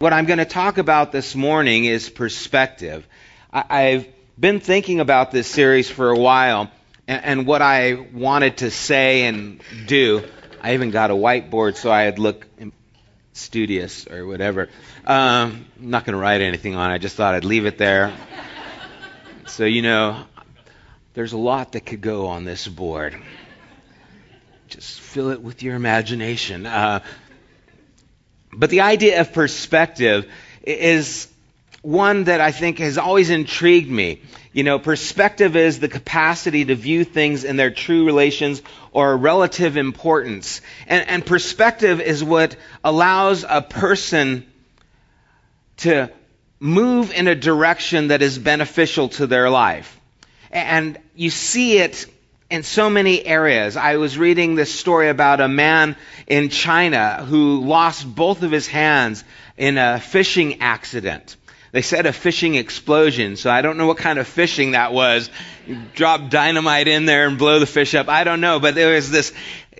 What I'm going to talk about this morning is perspective. I've been thinking about this series for a while and what I wanted to say and do. I even got a whiteboard so I'd look studious or whatever. Um, I'm not going to write anything on it. I just thought I'd leave it there. so, you know, there's a lot that could go on this board. Just fill it with your imagination. Uh, but the idea of perspective is one that I think has always intrigued me. You know, perspective is the capacity to view things in their true relations or relative importance. And, and perspective is what allows a person to move in a direction that is beneficial to their life. And you see it in so many areas. I was reading this story about a man in China who lost both of his hands in a fishing accident. They said a fishing explosion, so I don't know what kind of fishing that was. Drop dynamite in there and blow the fish up. I don't know, but there was this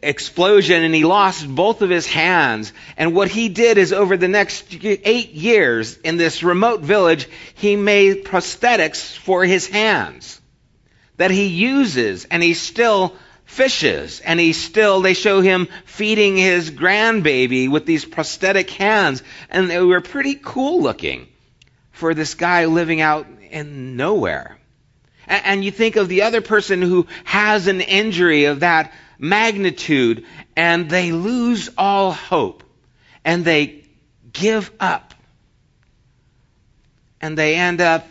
explosion and he lost both of his hands. And what he did is over the next eight years in this remote village, he made prosthetics for his hands that he uses and he still fishes and he still they show him feeding his grandbaby with these prosthetic hands and they were pretty cool looking for this guy living out in nowhere. And you think of the other person who has an injury of that magnitude and they lose all hope and they give up and they end up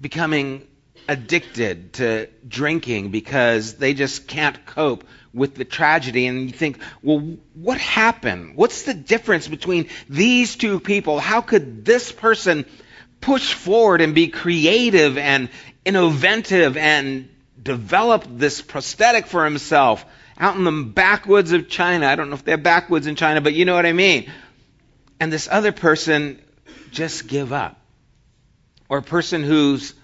becoming addicted to drinking because they just can't cope with the tragedy. And you think, well, what happened? What's the difference between these two people? How could this person push forward and be creative and innovative and develop this prosthetic for himself out in the backwoods of China? I don't know if they're backwoods in China, but you know what I mean. And this other person just give up. Or a person who's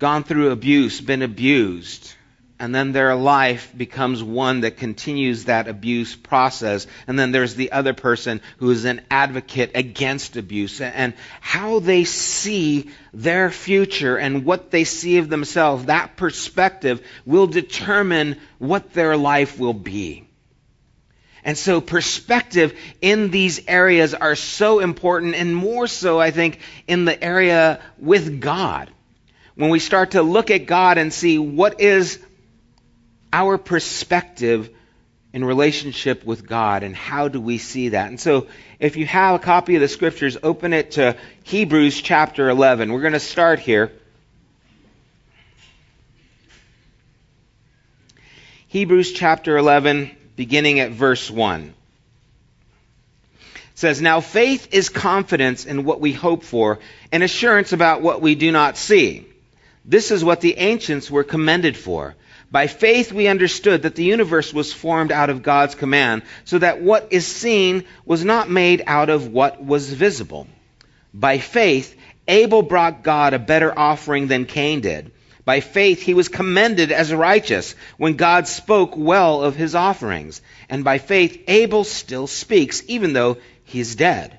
gone through abuse, been abused, and then their life becomes one that continues that abuse process. And then there's the other person who is an advocate against abuse and how they see their future and what they see of themselves. That perspective will determine what their life will be. And so perspective in these areas are so important and more so, I think, in the area with God when we start to look at God and see what is our perspective in relationship with God and how do we see that. And so if you have a copy of the scriptures, open it to Hebrews chapter 11. We're going to start here. Hebrews chapter 11, beginning at verse 1 says, Now faith is confidence in what we hope for and assurance about what we do not see. This is what the ancients were commended for. By faith we understood that the universe was formed out of God's command, so that what is seen was not made out of what was visible. By faith Abel brought God a better offering than Cain did. By faith he was commended as righteous when God spoke well of his offerings. And by faith Abel still speaks, even though he is dead.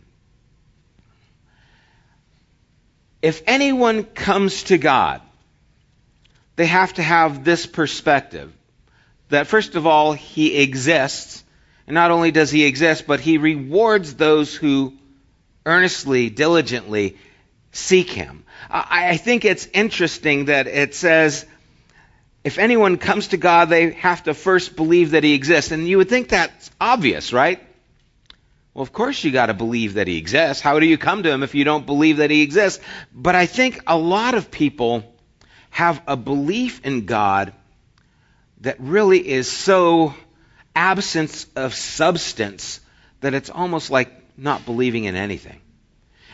If anyone comes to God, they have to have this perspective that first of all, he exists. And not only does he exist, but he rewards those who earnestly, diligently seek him. I, think it's interesting that it says, if anyone comes to God, they have to first believe that he exists. And you would think that's obvious, right? Well, of course you got to believe that he exists. How do you come to him if you don't believe that he exists? But I think a lot of people have a belief in God that really is so absence of substance that it's almost like not believing in anything.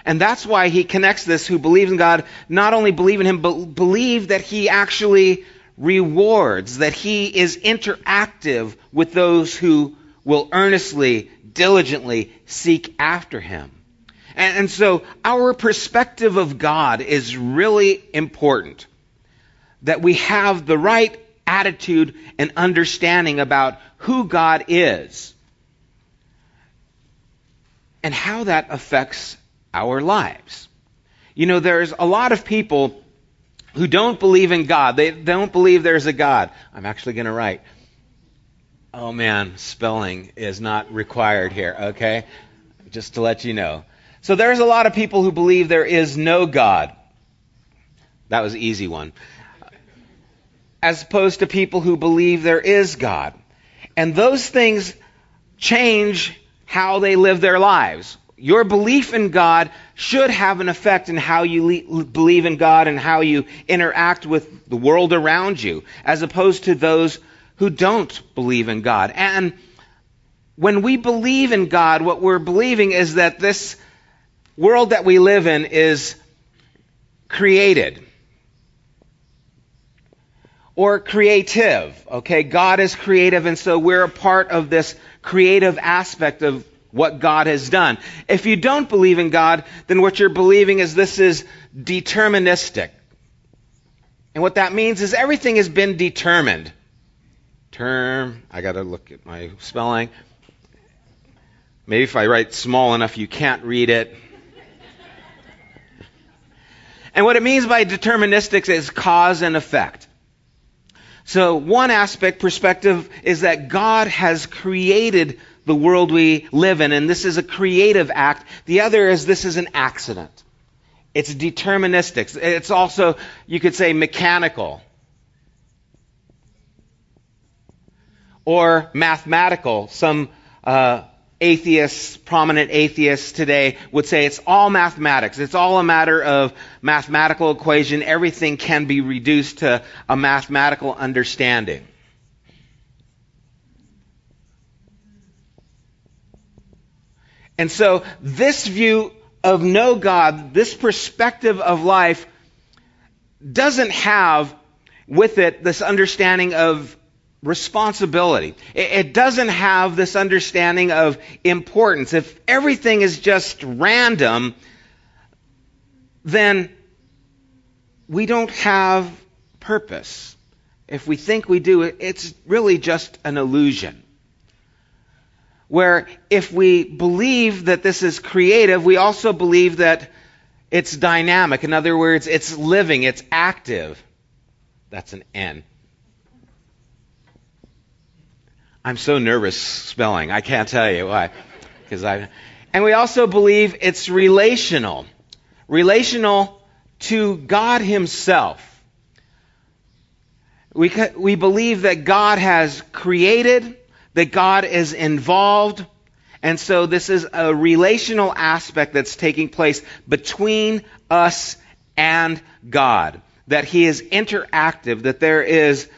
And that's why he connects this who believes in God, not only believe in him, but believe that he actually rewards, that he is interactive with those who will earnestly, diligently seek after him. And, and so our perspective of God is really important. That we have the right attitude and understanding about who God is and how that affects our lives. You know, there's a lot of people who don't believe in God. They don't believe there's a God. I'm actually going to write. Oh man, spelling is not required here, okay? Just to let you know. So there's a lot of people who believe there is no God. That was an easy one. As opposed to people who believe there is God. And those things change how they live their lives. Your belief in God should have an effect in how you le- believe in God and how you interact with the world around you, as opposed to those who don't believe in God. And when we believe in God, what we're believing is that this world that we live in is created or creative. Okay, God is creative, and so we're a part of this creative aspect of what God has done. If you don't believe in God, then what you're believing is this is deterministic. And what that means is everything has been determined. Term, I got to look at my spelling. Maybe if I write small enough, you can't read it. And what it means by deterministics is cause and effect. So one aspect, perspective, is that God has created the world we live in, and this is a creative act. The other is this is an accident. It's deterministic. It's also, you could say, mechanical. Or mathematical. Some uh, atheists, prominent atheists today would say it's all mathematics. It's all a matter of mathematical equation. Everything can be reduced to a mathematical understanding. And so this view of no God, this perspective of life, doesn't have with it this understanding of responsibility. It, doesn't have this understanding of importance. If everything is just random, then we don't have purpose. If we think we do, it's really just an illusion. Where if we believe that this is creative, we also believe that it's dynamic. In other words, it's living, it's active. That's an N. I'm so nervous spelling. I can't tell you why. Because I, and we also believe it's relational. Relational to God Himself. We, we believe that God has created, that God is involved, and so this is a relational aspect that's taking place between us and God. That He is interactive, that there is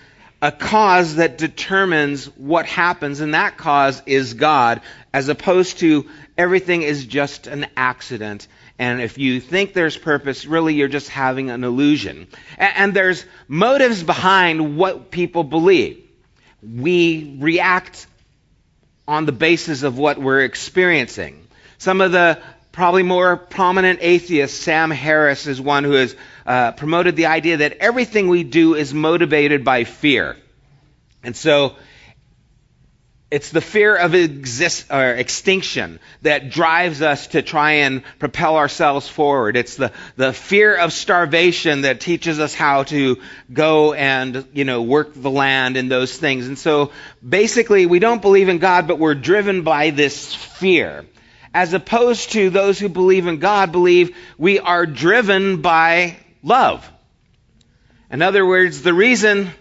a cause that determines what happens, and that cause is God, as opposed to everything is just an accident. And if you think there's purpose, really you're just having an illusion. And, and there's motives behind what people believe. We react on the basis of what we're experiencing. Some of the probably more prominent atheists, Sam Harris is one who has uh, promoted the idea that everything we do is motivated by fear. And so it's the fear of exist, or extinction that drives us to try and propel ourselves forward. It's the, the fear of starvation that teaches us how to go and, you know, work the land and those things. And so basically we don't believe in God, but we're driven by this fear. As opposed to those who believe in God believe we are driven by love. In other words, the reason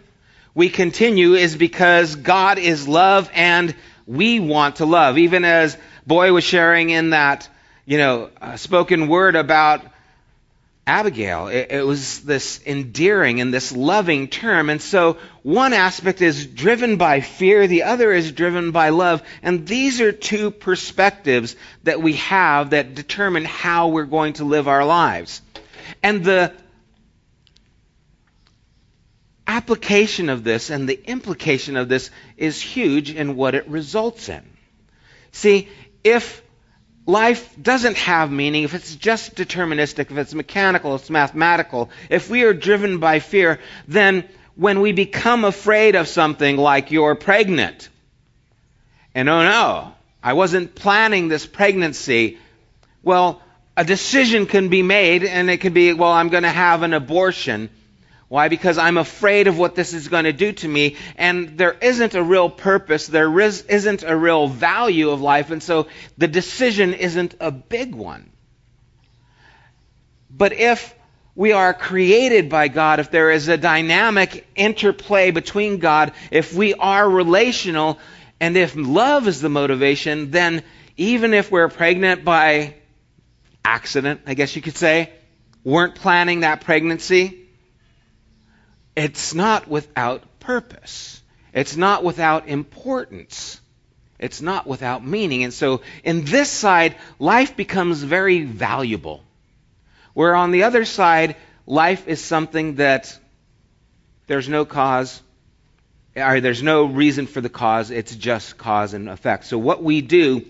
we continue is because God is love and we want to love. Even as Boy was sharing in that, you know, uh, spoken word about Abigail. It, it, was this endearing and this loving term. And so one aspect is driven by fear, the other is driven by love. And these are two perspectives that we have that determine how we're going to live our lives. And the application of this and the implication of this is huge in what it results in. See, if life doesn't have meaning, if it's just deterministic, if it's mechanical, it's mathematical, if we are driven by fear, then when we become afraid of something like you're pregnant, and oh no, I wasn't planning this pregnancy, well, a decision can be made, and it can be, well, I'm going to have an abortion. Why? Because I'm afraid of what this is going to do to me, and there isn't a real purpose, there is, isn't a real value of life, and so the decision isn't a big one. But if we are created by God, if there is a dynamic interplay between God, if we are relational, and if love is the motivation, then even if we're pregnant by accident, I guess you could say, weren't planning that pregnancy, it's not without purpose. It's not without importance. It's not without meaning. And so, in this side, life becomes very valuable. Where on the other side, life is something that there's no cause, or there's no reason for the cause, it's just cause and effect. So, what we do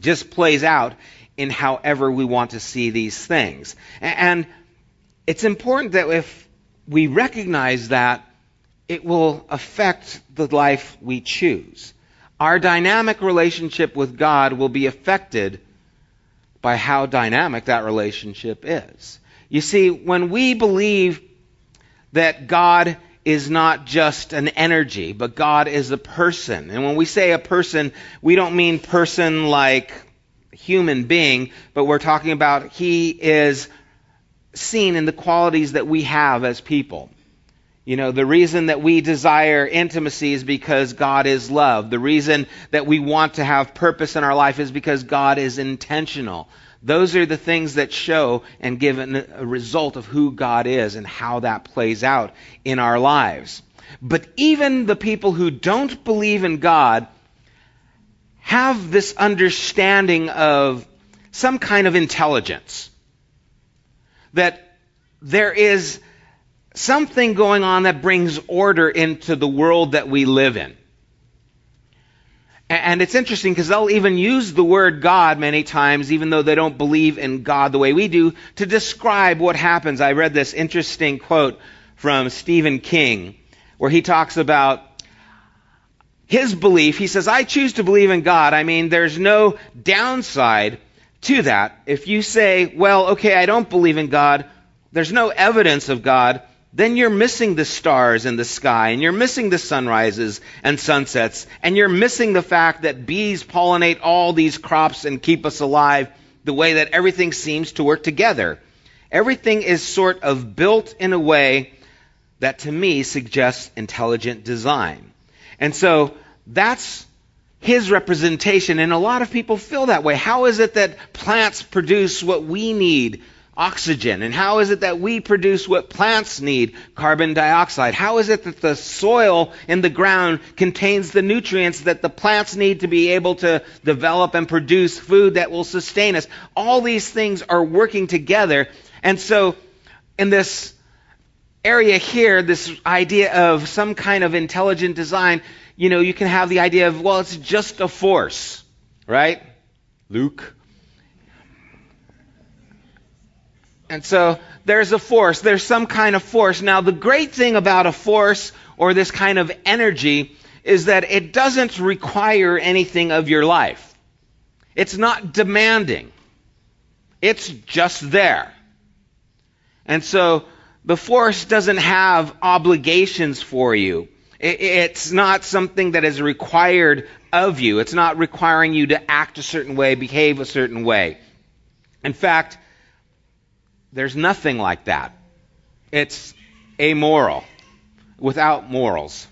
just plays out in however we want to see these things. And it's important that if we recognize that it will affect the life we choose. Our dynamic relationship with God will be affected by how dynamic that relationship is. You see, when we believe that God is not just an energy, but God is a person, and when we say a person, we don't mean person like human being, but we're talking about He is seen in the qualities that we have as people. You know, the reason that we desire intimacy is because God is love. The reason that we want to have purpose in our life is because God is intentional. Those are the things that show and give a result of who God is and how that plays out in our lives. But even the people who don't believe in God have this understanding of some kind of intelligence that there is something going on that brings order into the world that we live in. And it's interesting because they'll even use the word God many times, even though they don't believe in God the way we do, to describe what happens. I read this interesting quote from Stephen King where he talks about his belief. He says, I choose to believe in God. I mean, there's no downside to that. If you say, well, okay, I don't believe in God, there's no evidence of God, then you're missing the stars in the sky, and you're missing the sunrises and sunsets, and you're missing the fact that bees pollinate all these crops and keep us alive the way that everything seems to work together. Everything is sort of built in a way that to me suggests intelligent design. And so that's his representation, and a lot of people feel that way. How is it that plants produce what we need? Oxygen. And how is it that we produce what plants need? Carbon dioxide. How is it that the soil in the ground contains the nutrients that the plants need to be able to develop and produce food that will sustain us? All these things are working together. And so, in this area here, this idea of some kind of intelligent design, you know, you can have the idea of, well, it's just a force, right? Luke. And so there's a force, there's some kind of force. Now, the great thing about a force or this kind of energy is that it doesn't require anything of your life. It's not demanding. It's just there. And so the force doesn't have obligations for you. It's not something that is required of you. It's not requiring you to act a certain way, behave a certain way. In fact, there's nothing like that. It's amoral, without morals.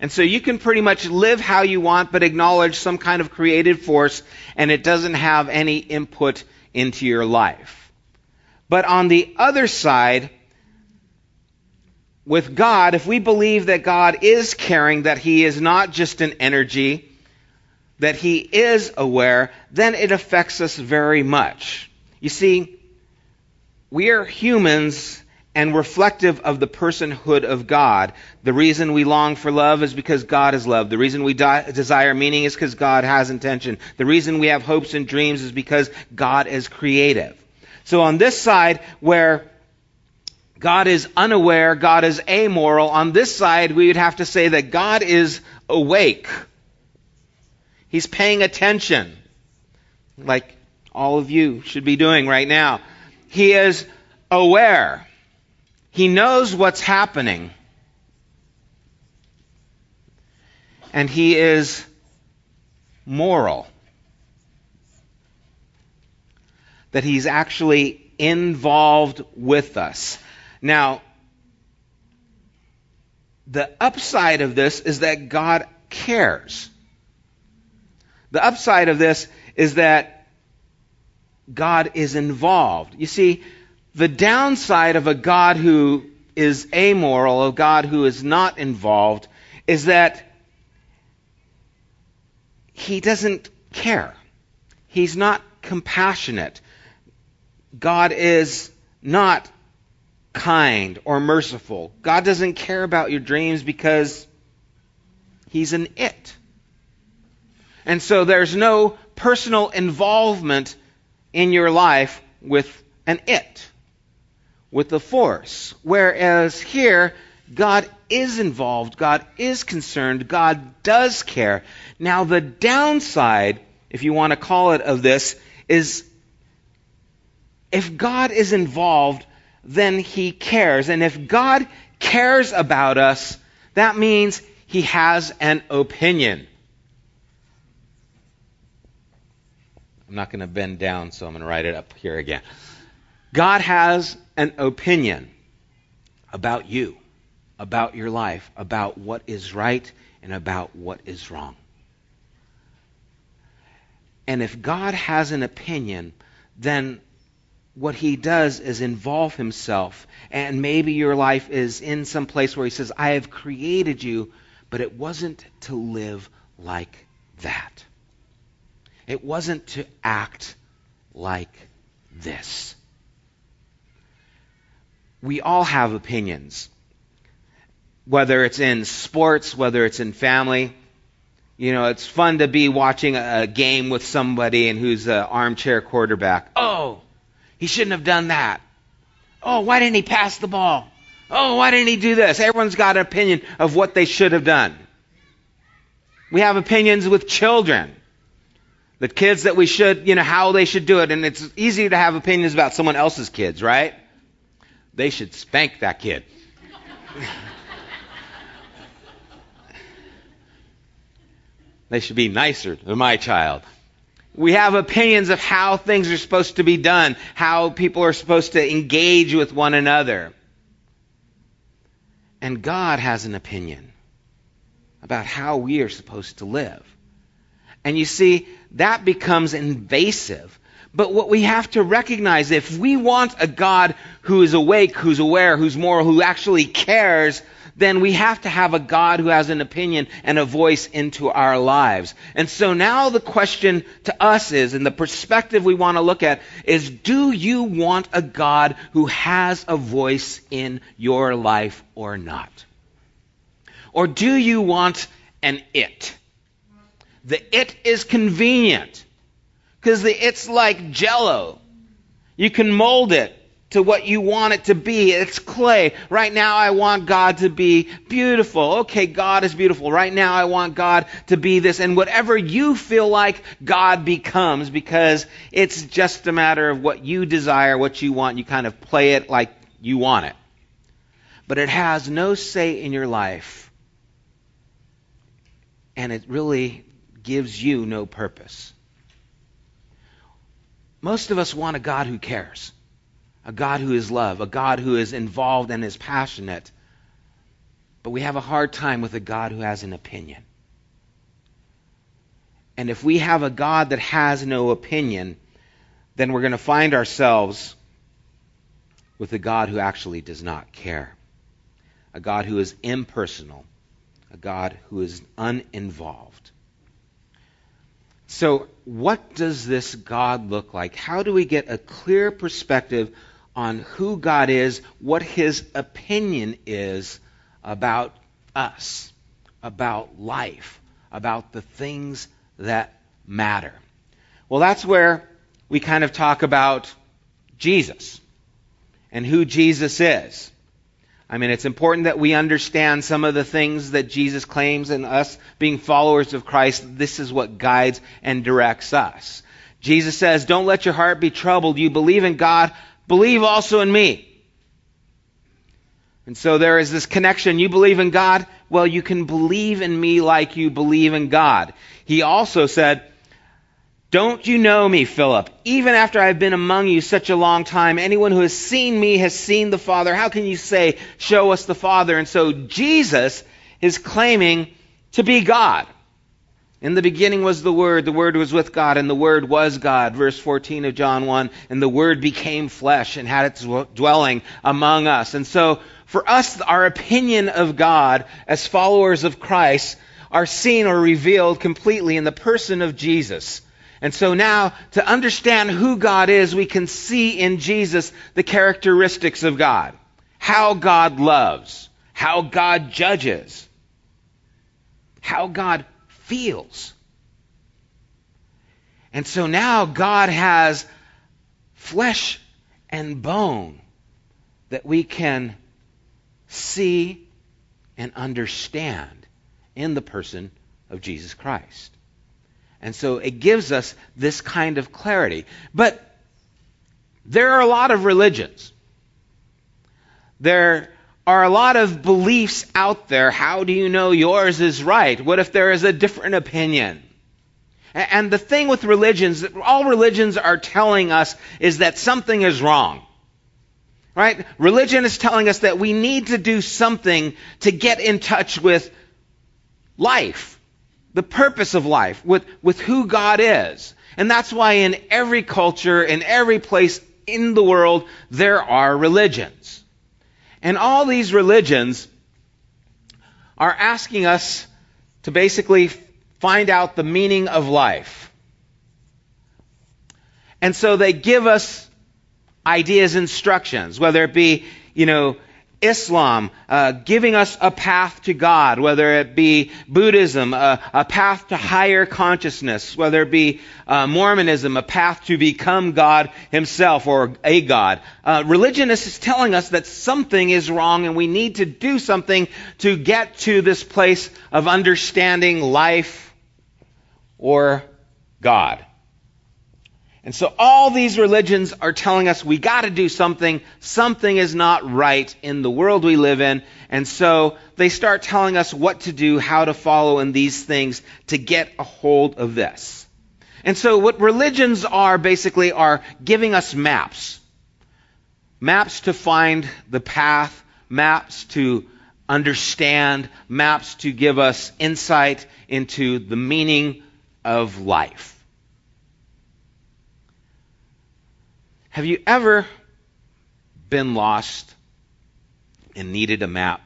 And so you can pretty much live how you want, but acknowledge some kind of creative force, and it doesn't have any input into your life. But on the other side, with God, if we believe that God is caring, that He is not just an energy, that He is aware, then it affects us very much. You see, we are humans and reflective of the personhood of God. The reason we long for love is because God is love. The reason we di- desire meaning is because God has intention. The reason we have hopes and dreams is because God is creative. So on this side, where God is unaware, God is amoral, on this side, we would have to say that God is awake. He's paying attention, like all of you should be doing right now. He is aware. He knows what's happening. And he is moral. That he's actually involved with us. Now, the upside of this is that God cares. The upside of this is that God is involved. You see, the downside of a God who is amoral, a God who is not involved, is that he doesn't care. He's not compassionate. God is not kind or merciful. God doesn't care about your dreams because he's an it. And so there's no personal involvement in your life with an it with the force. Whereas here, God is involved, God is concerned, God does care. Now, the downside, if you want to call it, of this is if God is involved, then He cares. And if God cares about us, that means He has an opinion. I'm not going to bend down, so I'm going to write it up here again. God has an opinion about you, about your life, about what is right and about what is wrong. And if God has an opinion, then what he does is involve himself. And maybe your life is in some place where he says, I have created you, but it wasn't to live like that. It wasn't to act like this we all have opinions. Whether it's in sports, whether it's in family. You know, it's fun to be watching a game with somebody and who's an armchair quarterback. Oh, he shouldn't have done that. Oh, why didn't he pass the ball? Oh, why didn't he do this? Everyone's got an opinion of what they should have done. We have opinions with children. The kids that we should, you know, how they should do it. And it's easy to have opinions about someone else's kids, right? They should spank that kid. they should be nicer to my child. We have opinions of how things are supposed to be done, how people are supposed to engage with one another. And God has an opinion about how we are supposed to live. And you see, that becomes invasive but what we have to recognize, if we want a God who is awake, who's aware, who's moral, who actually cares, then we have to have a God who has an opinion and a voice into our lives. And so now the question to us is, and the perspective we want to look at is, do you want a God who has a voice in your life or not? Or do you want an it? The it is convenient. Because the it's like jello. You can mold it to what you want it to be. It's clay. Right now I want God to be beautiful. Okay, God is beautiful. Right now I want God to be this. And whatever you feel like God becomes because it's just a matter of what you desire, what you want. You kind of play it like you want it. But it has no say in your life. And it really gives you no purpose. Most of us want a God who cares, a God who is love, a God who is involved and is passionate. but we have a hard time with a God who has an opinion. And if we have a God that has no opinion, then we're going to find ourselves with a God who actually does not care. A God who is impersonal. A God who is uninvolved. So, what does this God look like? How do we get a clear perspective on who God is, what his opinion is about us, about life, about the things that matter? Well, that's where we kind of talk about Jesus and who Jesus is. I mean, it's important that we understand some of the things that Jesus claims and us being followers of Christ, this is what guides and directs us. Jesus says, Don't let your heart be troubled. You believe in God, believe also in me. And so there is this connection. You believe in God, well, you can believe in me like you believe in God. He also said, don't you know me, Philip? Even after I have been among you such a long time, anyone who has seen me has seen the Father. How can you say, show us the Father? And so Jesus is claiming to be God. In the beginning was the Word, the Word was with God, and the Word was God. Verse 14 of John 1. And the Word became flesh and had its dwelling among us. And so, for us, our opinion of God as followers of Christ are seen or revealed completely in the person of Jesus. And so now, to understand who God is, we can see in Jesus the characteristics of God. How God loves. How God judges. How God feels. And so now God has flesh and bone that we can see and understand in the person of Jesus Christ. And so it gives us this kind of clarity. But there are a lot of religions. There are a lot of beliefs out there. How do you know yours is right? What if there is a different opinion? And the thing with religions, all religions are telling us is that something is wrong. Right? Religion is telling us that we need to do something to get in touch with life the purpose of life, with, with who God is. And that's why in every culture, in every place in the world, there are religions. And all these religions are asking us to basically find out the meaning of life. And so they give us ideas, instructions, whether it be, you know, Islam, uh, giving us a path to God, whether it be Buddhism, uh, a path to higher consciousness, whether it be uh, Mormonism, a path to become God Himself or a God. Uh, religion is telling us that something is wrong and we need to do something to get to this place of understanding life or God. And so all these religions are telling us we got to do something. Something is not right in the world we live in. And so they start telling us what to do, how to follow in these things to get a hold of this. And so what religions are basically are giving us maps. Maps to find the path, maps to understand, maps to give us insight into the meaning of life. Have you ever been lost and needed a map?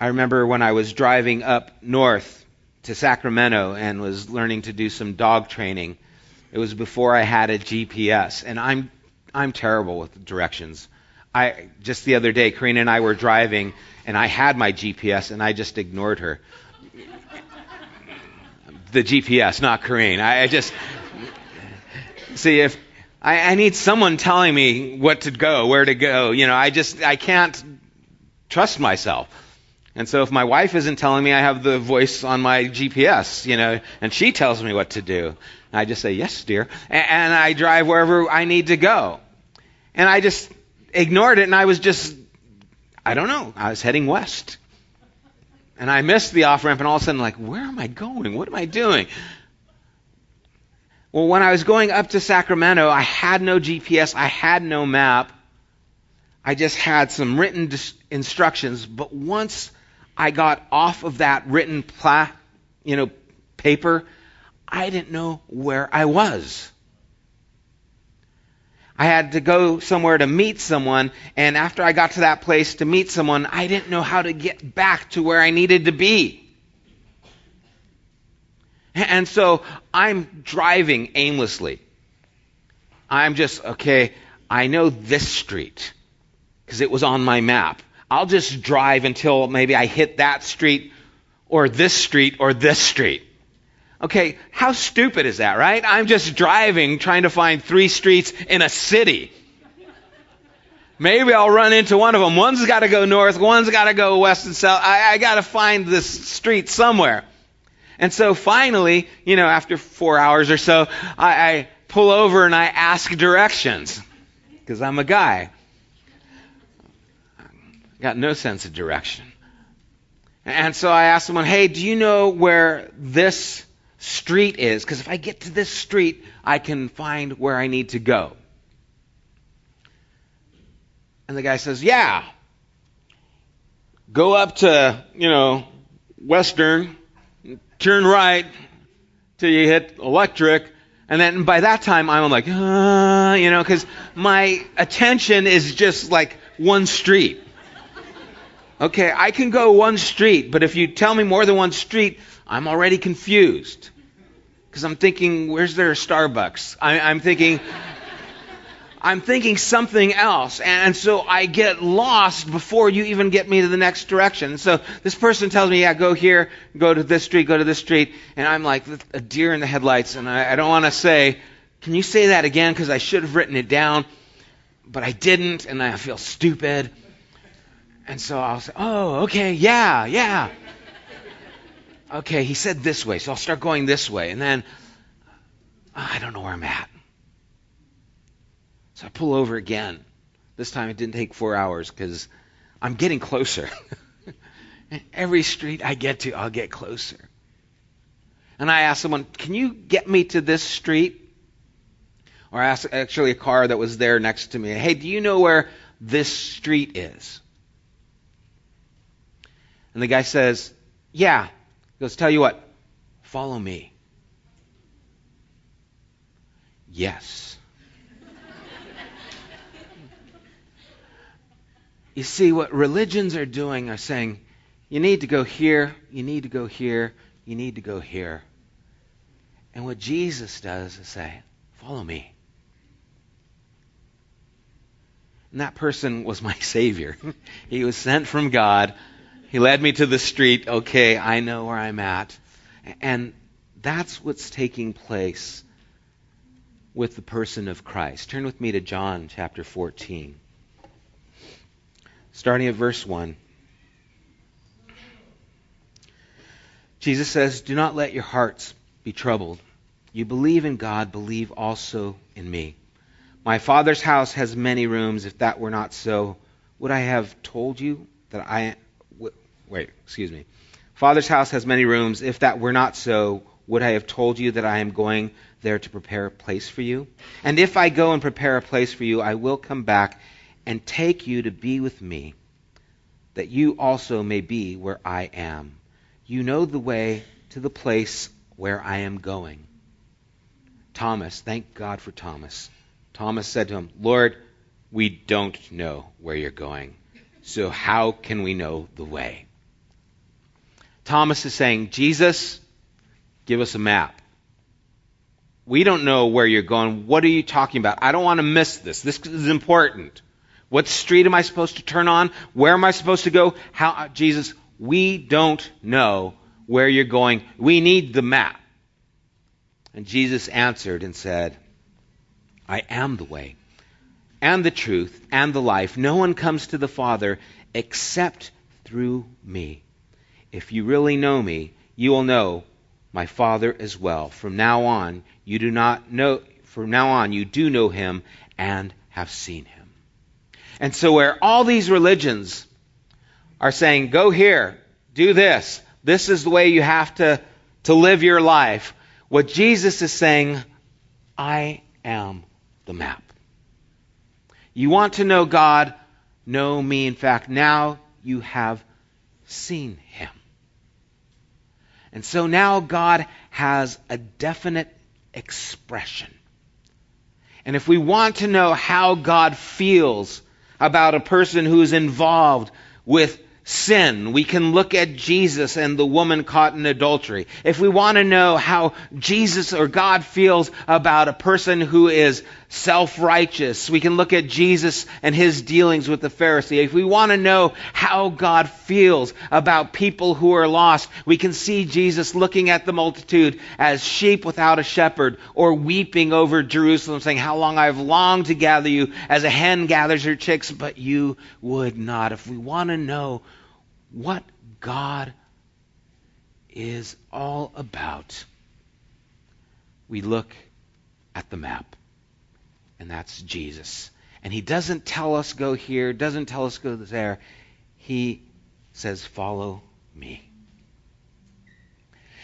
I remember when I was driving up north to Sacramento and was learning to do some dog training. It was before I had a GPS, and I'm I'm terrible with directions. I just the other day, Karina and I were driving, and I had my GPS, and I just ignored her. the GPS, not Karina. I, I just See, if I, I need someone telling me what to go, where to go, you know, I just, I can't trust myself. And so if my wife isn't telling me, I have the voice on my GPS, you know, and she tells me what to do. And I just say, yes, dear. And, and I drive wherever I need to go. And I just ignored it and I was just, I don't know, I was heading west. And I missed the off ramp and all of a sudden, like, where am I going? What am I doing? Well, when I was going up to Sacramento, I had no GPS, I had no map. I just had some written dis- instructions, but once I got off of that written pla- you know, paper, I didn't know where I was. I had to go somewhere to meet someone, and after I got to that place to meet someone, I didn't know how to get back to where I needed to be. And so I'm driving aimlessly. I'm just, okay, I know this street because it was on my map. I'll just drive until maybe I hit that street or this street or this street. Okay, how stupid is that, right? I'm just driving trying to find three streets in a city. Maybe I'll run into one of them. One's got to go north, one's got to go west and south. I, I got to find this street somewhere. And so finally, you know, after four hours or so, I, I pull over and I ask directions because I'm a guy. I Got no sense of direction. And so I asked someone, hey, do you know where this street is? Because if I get to this street, I can find where I need to go. And the guy says, yeah. Go up to, you know, Western, turn right till you hit electric, and then by that time I'm like, uh, you know, because my attention is just like one street. Okay, I can go one street, but if you tell me more than one street, I'm already confused. Because I'm thinking, where's there a Starbucks? I, I'm thinking, I'm thinking something else. And so I get lost before you even get me to the next direction. So this person tells me, yeah, go here, go to this street, go to this street. And I'm like a deer in the headlights. And I, I don't want to say, can you say that again? Because I should have written it down. But I didn't, and I feel stupid. And so I'll say, oh, okay, yeah, yeah. Okay, he said this way, so I'll start going this way. And then I don't know where I'm at. So I pull over again. This time it didn't take four hours because I'm getting closer. Every street I get to, I'll get closer. And I asked someone, Can you get me to this street? Or I asked actually a car that was there next to me, Hey, do you know where this street is? And the guy says, Yeah. He goes, Tell you what, follow me. Yes. You see, what religions are doing are saying, you need to go here, you need to go here, you need to go here. And what Jesus does is say, follow me. And that person was my Savior. he was sent from God he led me to the street. Okay, I know where I'm at. And that's what's taking place with the person of Christ. Turn with me to John chapter 14. Starting at verse 1. Jesus says, Do not let your hearts be troubled. You believe in God, believe also in me. My Father's house has many rooms. If that were not so, would I have told you that I Wait, excuse me. Father's house has many rooms. If that were not so, would I have told you that I am going there to prepare a place for you? And if I go and prepare a place for you, I will come back and take you to be with me, that you also may be where I am. You know the way to the place where I am going. Thomas, thank God for Thomas. Thomas said to him, Lord, we don't know where you're going, so how can we know the way? Thomas is saying, Jesus, give us a map. We don't know where you're going. What are you talking about? I don't want to miss this. This is important. What street am I supposed to turn on? Where am I supposed to go? How, uh, Jesus, we don't know where you're going. We need the map. And Jesus answered and said, I am the way and the truth and the life. No one comes to the Father except through me. If you really know me, you will know my Father as well. From now on, you do not know, from now on, you do know him and have seen him. And so, where all these religions are saying, go here, do this, this is the way you have to, to live your life, what Jesus is saying, I am the map. You want to know God, know me. In fact, now you have seen him. And so now God has a definite expression. And if we want to know how God feels about a person who is involved with sin, we can look at Jesus and the woman caught in adultery. If we want to know how Jesus or God feels about a person who is self-righteous, we can look at Jesus and his dealings with the Pharisee. If we want to know how God feels about people who are lost, we can see Jesus looking at the multitude as sheep without a shepherd or weeping over Jerusalem saying, how long I've longed to gather you as a hen gathers her chicks, but you would not. If we want to know what God is all about, we look at the map, and that's Jesus. And he doesn't tell us go here, doesn't tell us go there. He says, follow me.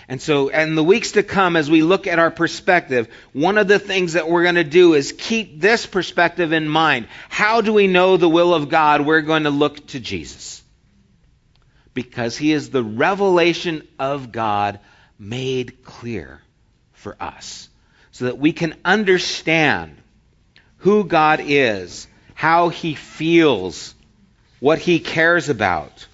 And so, in the weeks to come, as we look at our perspective, one of the things that we're going to do is keep this perspective in mind. How do we know the will of God? We're going to look to Jesus because he is the revelation of God made clear for us so that we can understand who God is, how he feels, what he cares about,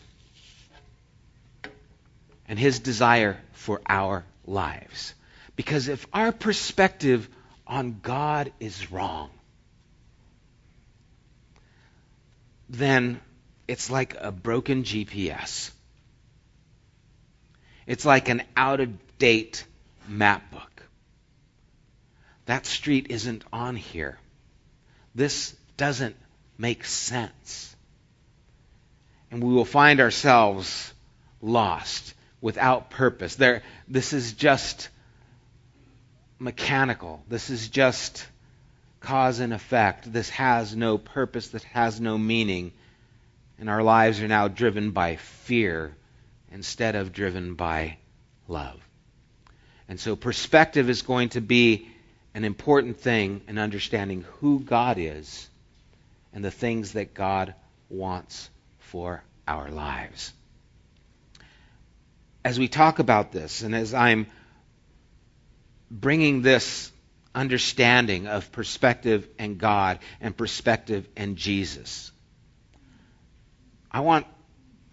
and his desire for our lives. Because if our perspective on God is wrong, then it's like a broken GPS. It's like an out of date map book. That street isn't on here. This doesn't make sense. And we will find ourselves lost without purpose. There, this is just mechanical. This is just cause and effect. This has no purpose. This has no meaning and our lives are now driven by fear instead of driven by love. And so perspective is going to be an important thing in understanding who God is and the things that God wants for our lives. As we talk about this, and as I'm bringing this understanding of perspective and God and perspective and Jesus, I want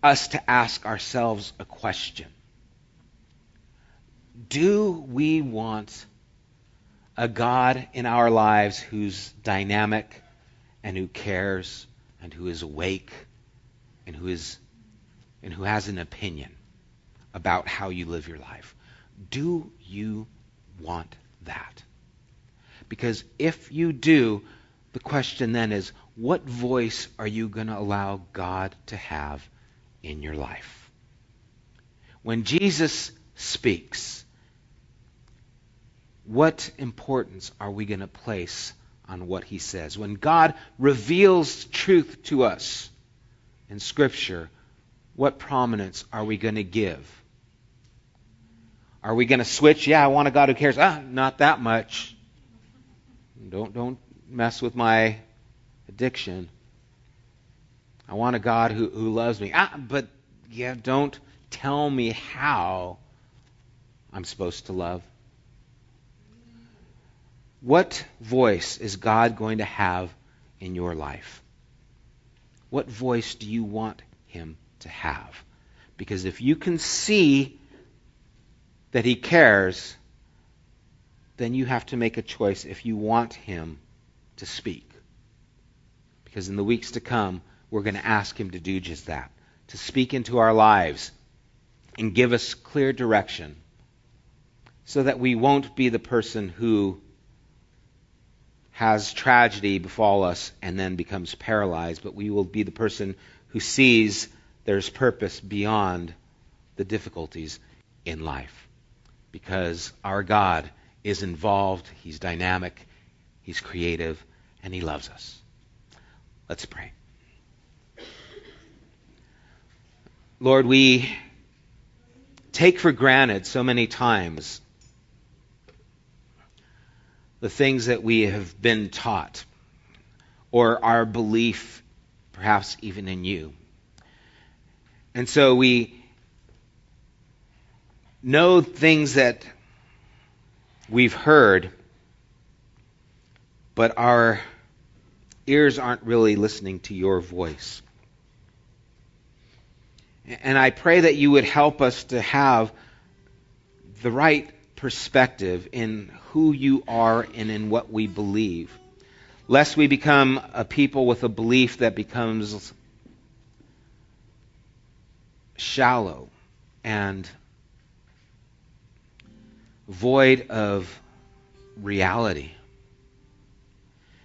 us to ask ourselves a question Do we want a God in our lives who's dynamic and who cares and who is awake and who is and who has an opinion about how you live your life? Do you want that? Because if you do, the question then is what voice are you going to allow God to have in your life? When Jesus speaks, what importance are we going to place on what he says? When God reveals truth to us in Scripture, what prominence are we going to give? Are we going to switch? Yeah, I want a God who cares. Ah, not that much. Don't don't mess with my addiction. I want a God who, who loves me. Ah, but yeah, don't tell me how I'm supposed to love. What voice is God going to have in your life? What voice do you want Him to have? Because if you can see that He cares, then you have to make a choice if you want Him to speak. Because in the weeks to come, we're going to ask Him to do just that to speak into our lives and give us clear direction so that we won't be the person who has tragedy befall us and then becomes paralyzed, but we will be the person who sees there's purpose beyond the difficulties in life. Because our God is involved, He's dynamic, He's creative, and He loves us. Let's pray. Lord, we take for granted so many times the things that we have been taught or our belief perhaps even in you. And so we know things that we've heard, but our ears aren't really listening to your voice. And I pray that you would help us to have the right perspective in who you are and in what we believe, lest we become a people with a belief that becomes shallow and void of reality.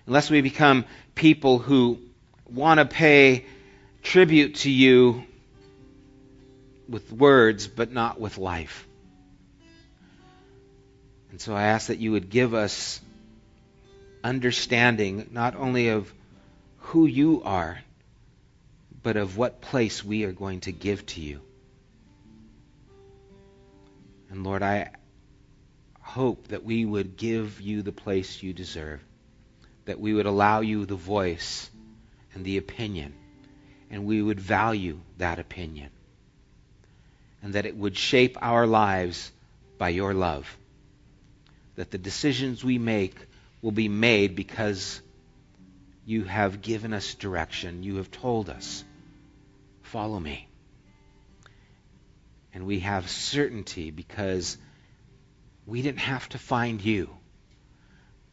Unless we become people who want to pay tribute to you with words, but not with life. And so I ask that you would give us understanding not only of who you are, but of what place we are going to give to you. And Lord, I hope that we would give you the place you deserve, that we would allow you the voice and the opinion, and we would value that opinion, and that it would shape our lives by your love, that the decisions we make will be made because you have given us direction, you have told us, follow me. And we have certainty because we didn't have to find you,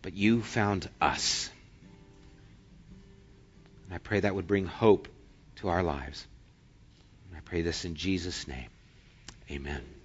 but you found us. And I pray that would bring hope to our lives. And I pray this in Jesus' name. Amen.